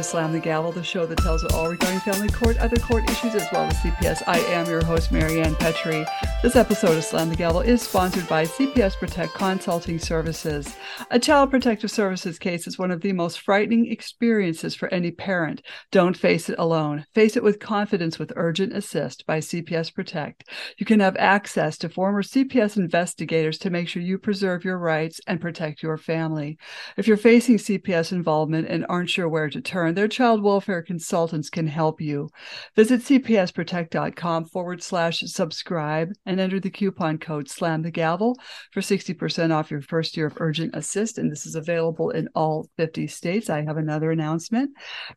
to Slam the Gavel, the show that tells it all regarding family court, other court issues, as well as CPS. I am your host, Marianne Petrie. This episode of Slam the Gavel is sponsored by CPS Protect Consulting Services. A child protective services case is one of the most frightening experiences for any parent. Don't face it alone. Face it with confidence with Urgent Assist by CPS Protect. You can have access to former CPS investigators to make sure you preserve your rights and protect your family. If you're facing CPS involvement and aren't sure where to turn, their child welfare consultants can help you. Visit cpsprotect.com forward slash subscribe and enter the coupon code slam the gavel for 60% off your first year of urgent assist. And this is available in all 50 states. I have another announcement.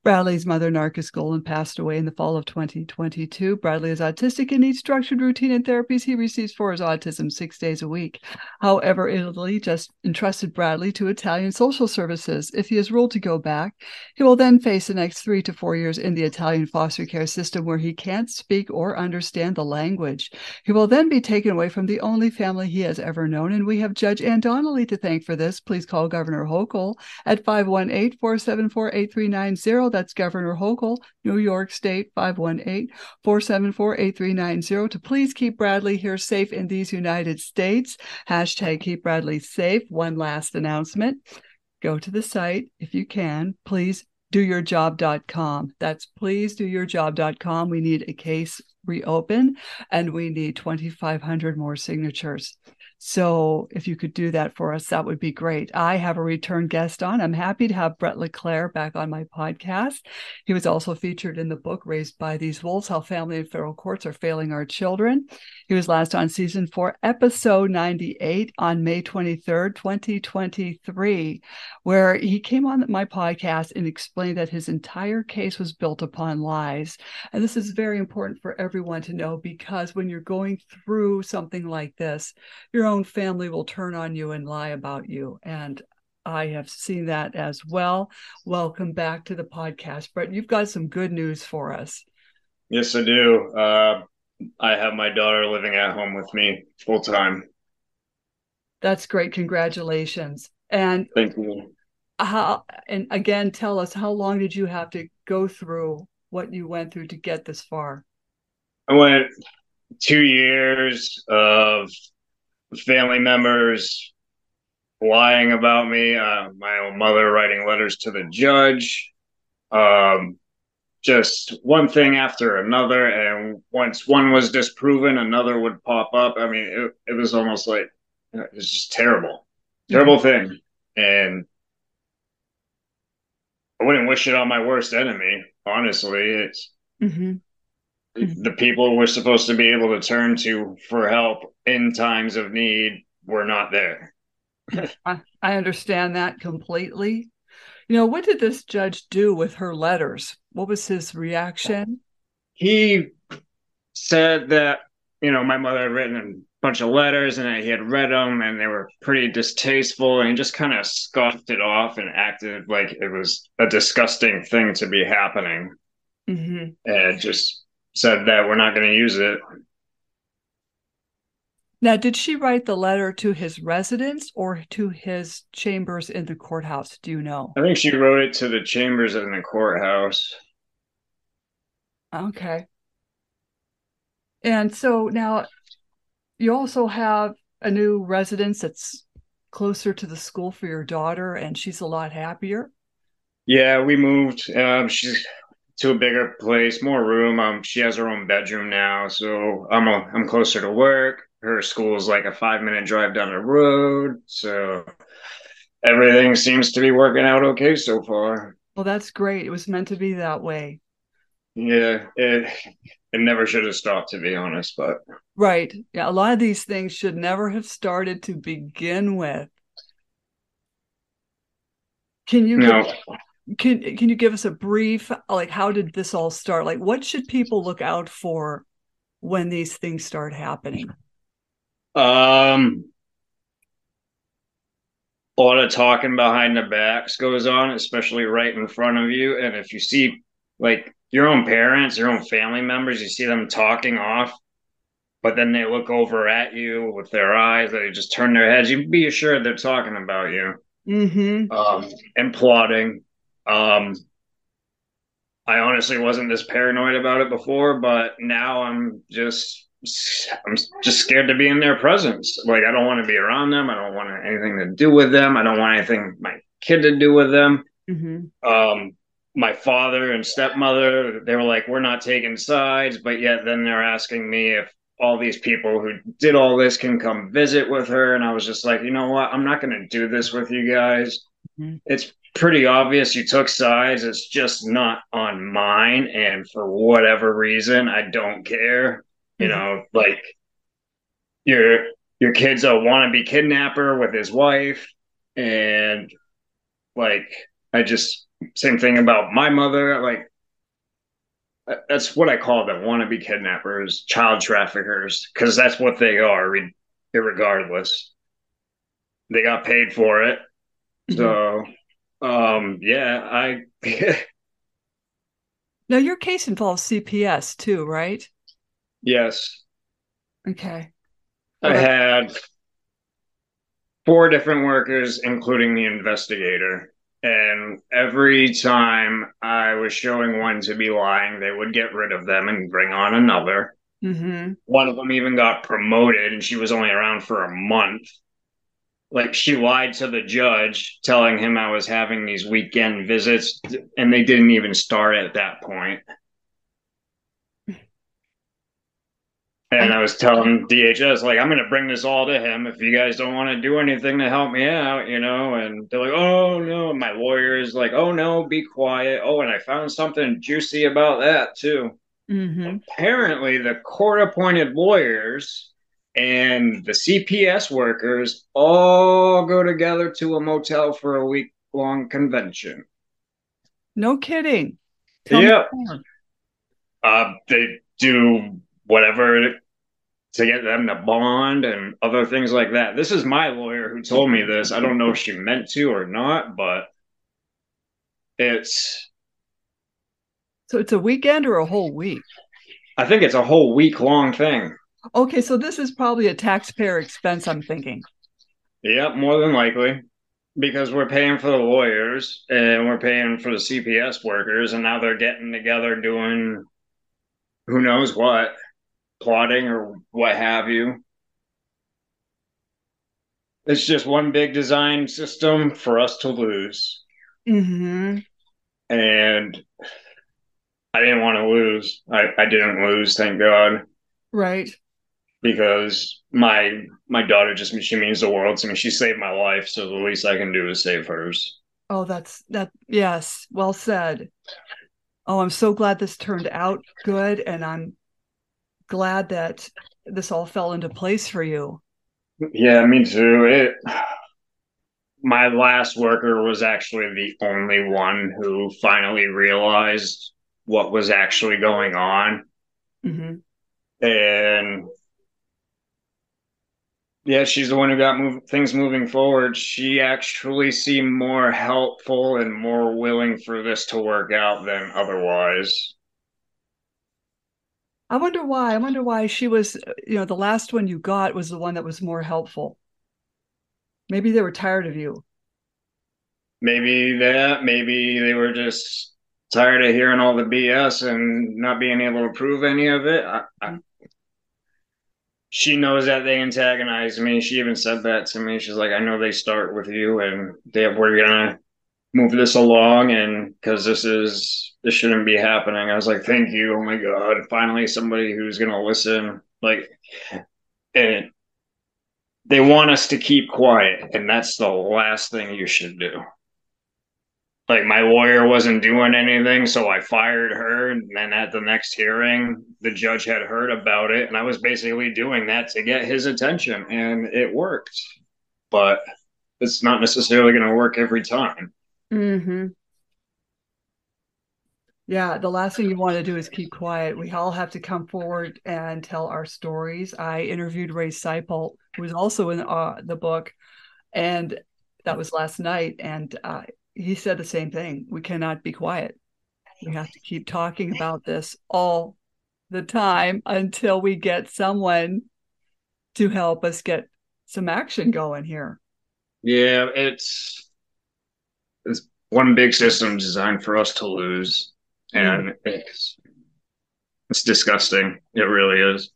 Bradley's mother, Narkis Golan, passed away in the fall of 2022. Bradley is autistic and needs structured routine and therapies he receives for his autism six days a week. However, Italy just entrusted Bradley to Italian social services. If he is ruled to go back, he will then face the next three to four years in the Italian foster care system where he can't speak or understand the language. He will then be taken away from the only family he has ever known. And we have Judge Ann Donnelly to thank for this. Please call Governor Hochul at 518 474 8390. That's Governor Hochul, New York State, 518 474 8390 to please keep Bradley here safe in these United States. Hashtag keep Bradley safe. One last announcement go to the site if you can. Please doyourjob.com. That's please doyourjob.com. We need a case reopened and we need 2,500 more signatures. So if you could do that for us, that would be great. I have a return guest on. I'm happy to have Brett LeClair back on my podcast. He was also featured in the book Raised by These Wolves How Family and Federal Courts Are Failing Our Children. He was last on season four, episode 98 on May 23rd, 2023, where he came on my podcast and explained that his entire case was built upon lies. And this is very important for everyone to know because when you're going through something like this, your own family will turn on you and lie about you. And I have seen that as well. Welcome back to the podcast, Brett. You've got some good news for us. Yes, I do. Uh, I have my daughter living at home with me full time. That's great. Congratulations. And thank you. How and again, tell us how long did you have to go through what you went through to get this far? I went two years of family members lying about me, uh, my own mother writing letters to the judge, um, just one thing after another. And once one was disproven, another would pop up. I mean, it, it was almost like it was just terrible, terrible mm-hmm. thing. And I wouldn't wish it on my worst enemy, honestly. It's mm-hmm. The people we're supposed to be able to turn to for help in times of need were not there. I, I understand that completely. You know, what did this judge do with her letters? What was his reaction? He said that, you know, my mother had written a bunch of letters and he had read them and they were pretty distasteful and he just kind of scoffed it off and acted like it was a disgusting thing to be happening. Mm-hmm. And just said that we're not going to use it. Now, did she write the letter to his residence or to his chambers in the courthouse? Do you know? I think she wrote it to the chambers in the courthouse. Okay. And so now you also have a new residence that's closer to the school for your daughter, and she's a lot happier. Yeah, we moved. Um, she's to a bigger place, more room. Um, she has her own bedroom now, so I'm a, I'm closer to work her school is like a five minute drive down the road. So everything seems to be working out okay so far. Well, that's great. It was meant to be that way. Yeah, it it never should have stopped to be honest, but right. Yeah, a lot of these things should never have started to begin with. Can you no. Can can you give us a brief like how did this all start? Like what should people look out for when these things start happening? Um, a lot of talking behind the backs goes on, especially right in front of you. And if you see like your own parents, your own family members, you see them talking off, but then they look over at you with their eyes, they just turn their heads. You be assured they're talking about you mm-hmm. um, and plotting. Um, I honestly wasn't this paranoid about it before, but now I'm just I'm just scared to be in their presence. Like I don't want to be around them. I don't want anything to do with them. I don't want anything my kid to do with them. Mm-hmm. Um, my father and stepmother, they were like, "We're not taking sides," but yet then they're asking me if all these people who did all this can come visit with her, and I was just like, you know what? I'm not going to do this with you guys. Mm-hmm. It's pretty obvious you took sides. It's just not on mine. And for whatever reason, I don't care. You mm-hmm. know, like your your kid's a wannabe kidnapper with his wife, and like I just same thing about my mother. Like that's what I call them wannabe kidnappers, child traffickers, because that's what they are, regardless. They got paid for it. Mm-hmm. So um, yeah, I. now, your case involves CPS too, right? Yes. Okay. I had four different workers, including the investigator. And every time I was showing one to be lying, they would get rid of them and bring on another. Mm-hmm. One of them even got promoted, and she was only around for a month like she lied to the judge telling him I was having these weekend visits and they didn't even start at that point. And I was telling DHS, like, I'm going to bring this all to him if you guys don't want to do anything to help me out, you know? And they're like, oh, no. And my lawyer is like, oh, no, be quiet. Oh, and I found something juicy about that, too. Mm-hmm. Apparently, the court appointed lawyers and the CPS workers all go together to a motel for a week long convention. No kidding. Tell yeah. Uh, they do whatever to get them to bond and other things like that. This is my lawyer who told me this. I don't know if she meant to or not, but it's. So it's a weekend or a whole week? I think it's a whole week long thing. Okay, so this is probably a taxpayer expense, I'm thinking. Yep, more than likely. Because we're paying for the lawyers and we're paying for the CPS workers, and now they're getting together doing who knows what, plotting or what have you. It's just one big design system for us to lose. Mm-hmm. And I didn't want to lose. I, I didn't lose, thank God. Right because my my daughter just she means the world to me. She saved my life, so the least I can do is save hers. Oh, that's that. Yes, well said. Oh, I'm so glad this turned out good, and I'm glad that this all fell into place for you. Yeah, me too. It. My last worker was actually the only one who finally realized what was actually going on. Mm-hmm. And yeah, she's the one who got move, things moving forward. She actually seemed more helpful and more willing for this to work out than otherwise. I wonder why. I wonder why she was, you know, the last one you got was the one that was more helpful. Maybe they were tired of you. Maybe that. Maybe they were just tired of hearing all the BS and not being able to prove any of it. I, I, she knows that they antagonize me. She even said that to me. She's like, I know they start with you and they we're gonna move this along and because this is this shouldn't be happening. I was like, Thank you. Oh my god. Finally somebody who's gonna listen. Like and they want us to keep quiet, and that's the last thing you should do like my lawyer wasn't doing anything so i fired her and then at the next hearing the judge had heard about it and i was basically doing that to get his attention and it worked. But it's not necessarily going to work every time. Mm-hmm. yeah the last thing you want to do is keep quiet. We all have to come forward and tell our stories. I interviewed ray Seipolt, who was also in uh, the book and that was last night and uh, he said the same thing. We cannot be quiet. We have to keep talking about this all the time until we get someone to help us get some action going here. Yeah, it's it's one big system designed for us to lose, and mm. it's it's disgusting. It really is.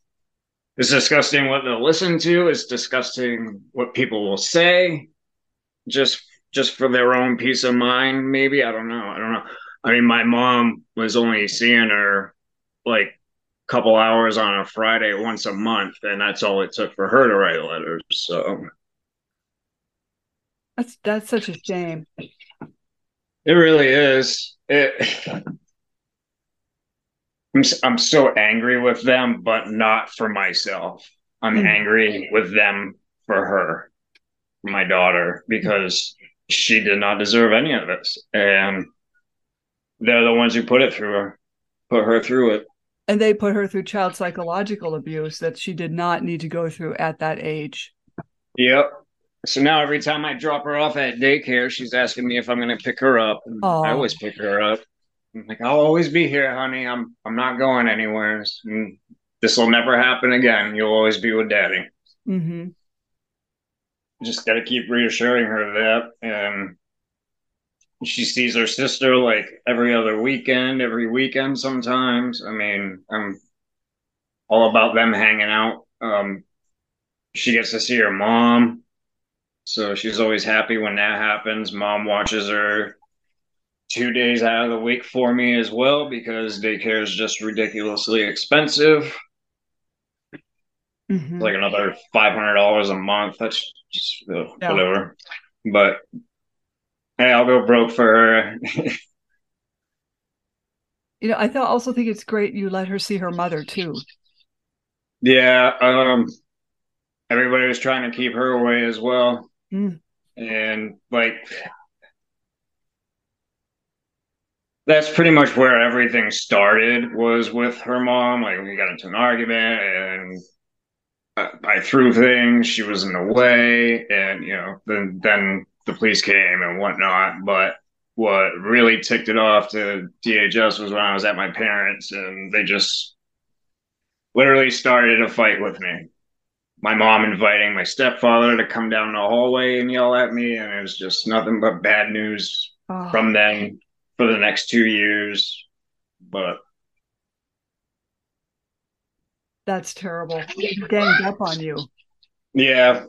It's disgusting what they'll listen to. It's disgusting what people will say, just just for their own peace of mind. Maybe I don't know. I don't know. I mean, my mom was only seeing her like a couple hours on a Friday once a month, and that's all it took for her to write letters. So that's that's such a shame. It really is. It. I'm I'm so angry with them, but not for myself. I'm mm. angry with them for her, my daughter, because she did not deserve any of this, and they're the ones who put it through her, put her through it. And they put her through child psychological abuse that she did not need to go through at that age. Yep. So now every time I drop her off at daycare, she's asking me if I'm going to pick her up. I always pick her up. I'm like, I'll always be here, honey. I'm I'm not going anywhere. This will never happen again. You'll always be with daddy. Mm-hmm. Just got to keep reassuring her that. And she sees her sister like every other weekend, every weekend sometimes. I mean, I'm all about them hanging out. Um, she gets to see her mom. So she's always happy when that happens. Mom watches her two days out of the week for me as well because daycare is just ridiculously expensive. Mm-hmm. Like another five hundred dollars a month. That's just uh, yeah. whatever. But Hey, I'll go broke for her. you know, I th- also think it's great you let her see her mother too. Yeah, um, everybody was trying to keep her away as well, mm. and like that's pretty much where everything started. Was with her mom. Like we got into an argument, and I, threw things. She was in the way, and you know, then then the police came and whatnot. But what really ticked it off to DHS was when I was at my parents and they just literally started a fight with me. My mom inviting my stepfather to come down the hallway and yell at me, and it was just nothing but bad news oh. from them for the next two years. But that's terrible. Ganged up on you. Yeah.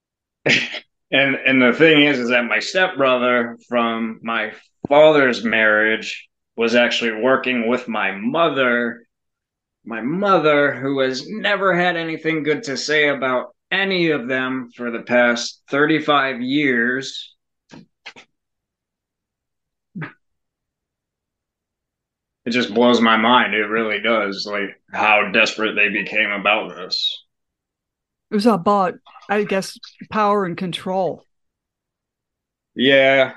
and and the thing is is that my stepbrother from my father's marriage was actually working with my mother my mother who has never had anything good to say about any of them for the past 35 years it just blows my mind it really does like how desperate they became about this it was about I guess, power and control. Yeah.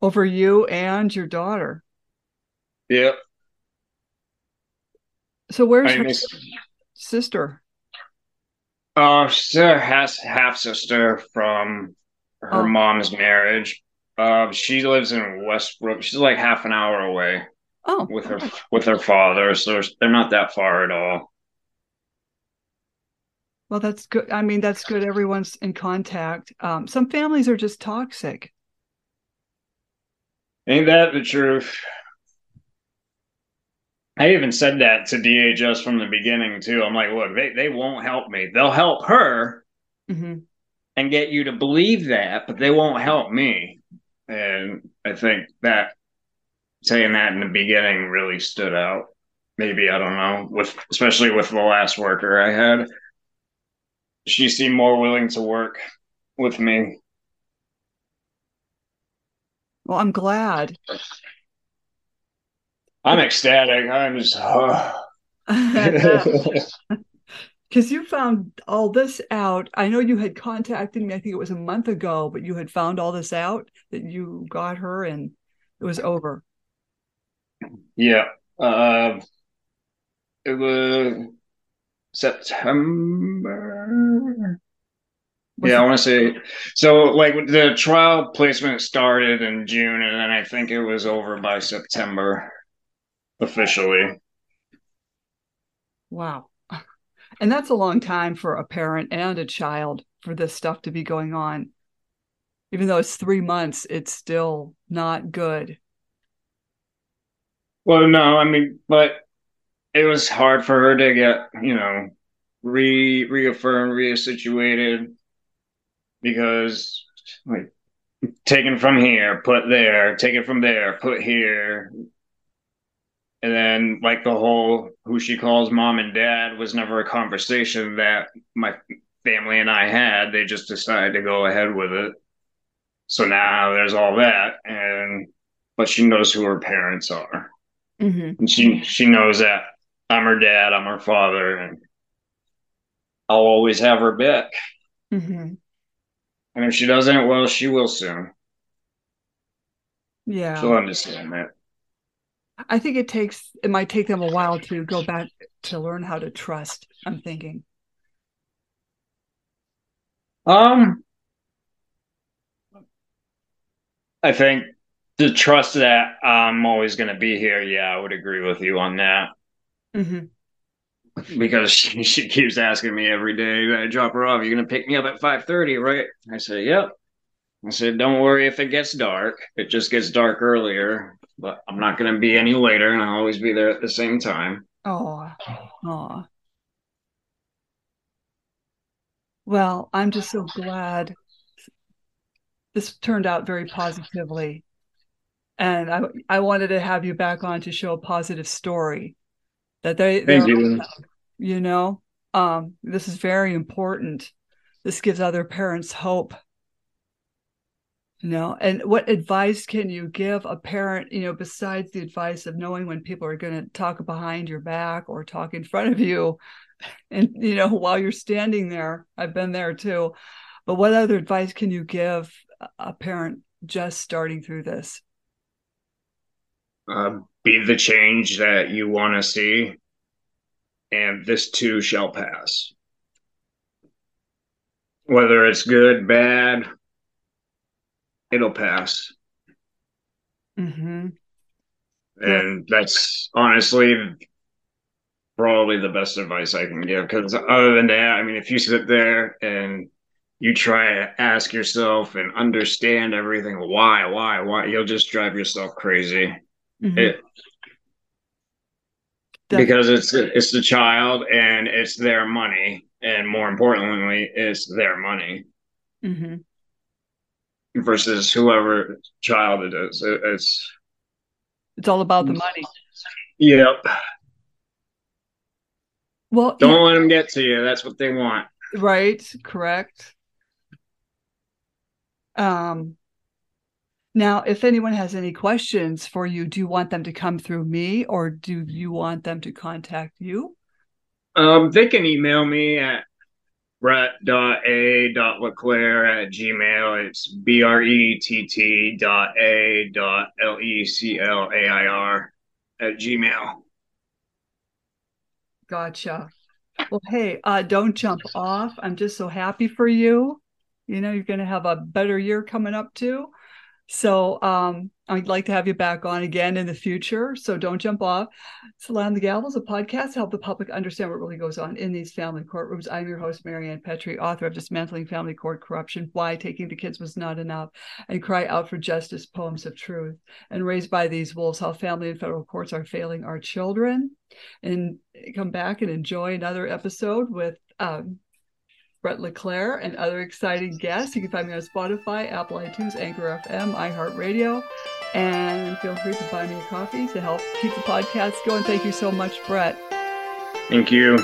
Over you and your daughter. Yep. So where's I her miss- sister? Uh, sister has half sister from her oh. mom's marriage. Uh, she lives in Westbrook. She's like half an hour away. Oh, with her with her father, so they're not that far at all. Well, that's good. I mean, that's good. Everyone's in contact. Um, some families are just toxic. Ain't that the truth? I even said that to DHS from the beginning too. I'm like, look, they, they won't help me. They'll help her mm-hmm. and get you to believe that, but they won't help me. And I think that saying that in the beginning really stood out. Maybe I don't know, with especially with the last worker I had she seemed more willing to work with me. Well, I'm glad. I'm ecstatic. I'm just. Because you found all this out. I know you had contacted me, I think it was a month ago, but you had found all this out that you got her and it was over. Yeah. Uh, it was September. Yeah, I want to say so. Like the trial placement started in June, and then I think it was over by September officially. Wow, and that's a long time for a parent and a child for this stuff to be going on. Even though it's three months, it's still not good. Well, no, I mean, but it was hard for her to get, you know, re reaffirmed, reassituated because like taken from here, put there, taken from there, put here. And then like the whole who she calls mom and dad was never a conversation that my family and I had. They just decided to go ahead with it. So now there's all that and but she knows who her parents are. Mm-hmm. And she she knows that I'm her dad, I'm her father, and I'll always have her back. Mm-hmm. And if she doesn't, well, she will soon. Yeah. She'll understand that. I think it takes it might take them a while to go back to learn how to trust, I'm thinking. Um I think the trust that I'm always going to be here. Yeah, I would agree with you on that. Mm-hmm because she, she keeps asking me every day. I drop her off. You're gonna pick me up at five thirty, right? I said, "Yep." I said, "Don't worry if it gets dark. It just gets dark earlier, but I'm not gonna be any later, and I'll always be there at the same time." Oh, oh. Well, I'm just so glad this turned out very positively, and I I wanted to have you back on to show a positive story that they Thank you. you know? Um, this is very important. This gives other parents hope you know? And what advice can you give a parent you know besides the advice of knowing when people are going to talk behind your back or talk in front of you and you know while you're standing there? I've been there too. But what other advice can you give a parent just starting through this uh, be the change that you want to see, and this too shall pass. Whether it's good, bad, it'll pass. Mm-hmm. And that's honestly probably the best advice I can give. Because other than that, I mean, if you sit there and you try to ask yourself and understand everything, why, why, why, you'll just drive yourself crazy. Mm-hmm. It, because it's it's the child and it's their money, and more importantly, it's their money mm-hmm. versus whoever child it is. It, it's it's all about the money. Yep. Well, don't yeah. let them get to you. That's what they want. Right. Correct. Um, now, if anyone has any questions for you, do you want them to come through me or do you want them to contact you? Um, they can email me at brett.a.leclair at gmail. It's B R E T T dot A dot L E C L A I R at gmail. Gotcha. Well, hey, uh, don't jump off. I'm just so happy for you. You know, you're going to have a better year coming up too. So um, I'd like to have you back on again in the future. So don't jump off. Slam the Gavel is a podcast to help the public understand what really goes on in these family courtrooms. I'm your host, Marianne Petrie, author of Dismantling Family Court Corruption, Why Taking the Kids Was Not Enough, and Cry Out for Justice, Poems of Truth. And Raised by These Wolves, How Family and Federal Courts Are Failing Our Children. And come back and enjoy another episode with um, Brett LeClair, and other exciting guests. You can find me on Spotify, Apple iTunes, Anchor FM, iHeartRadio, and feel free to buy me a coffee to help keep the podcast going. Thank you so much, Brett. Thank you.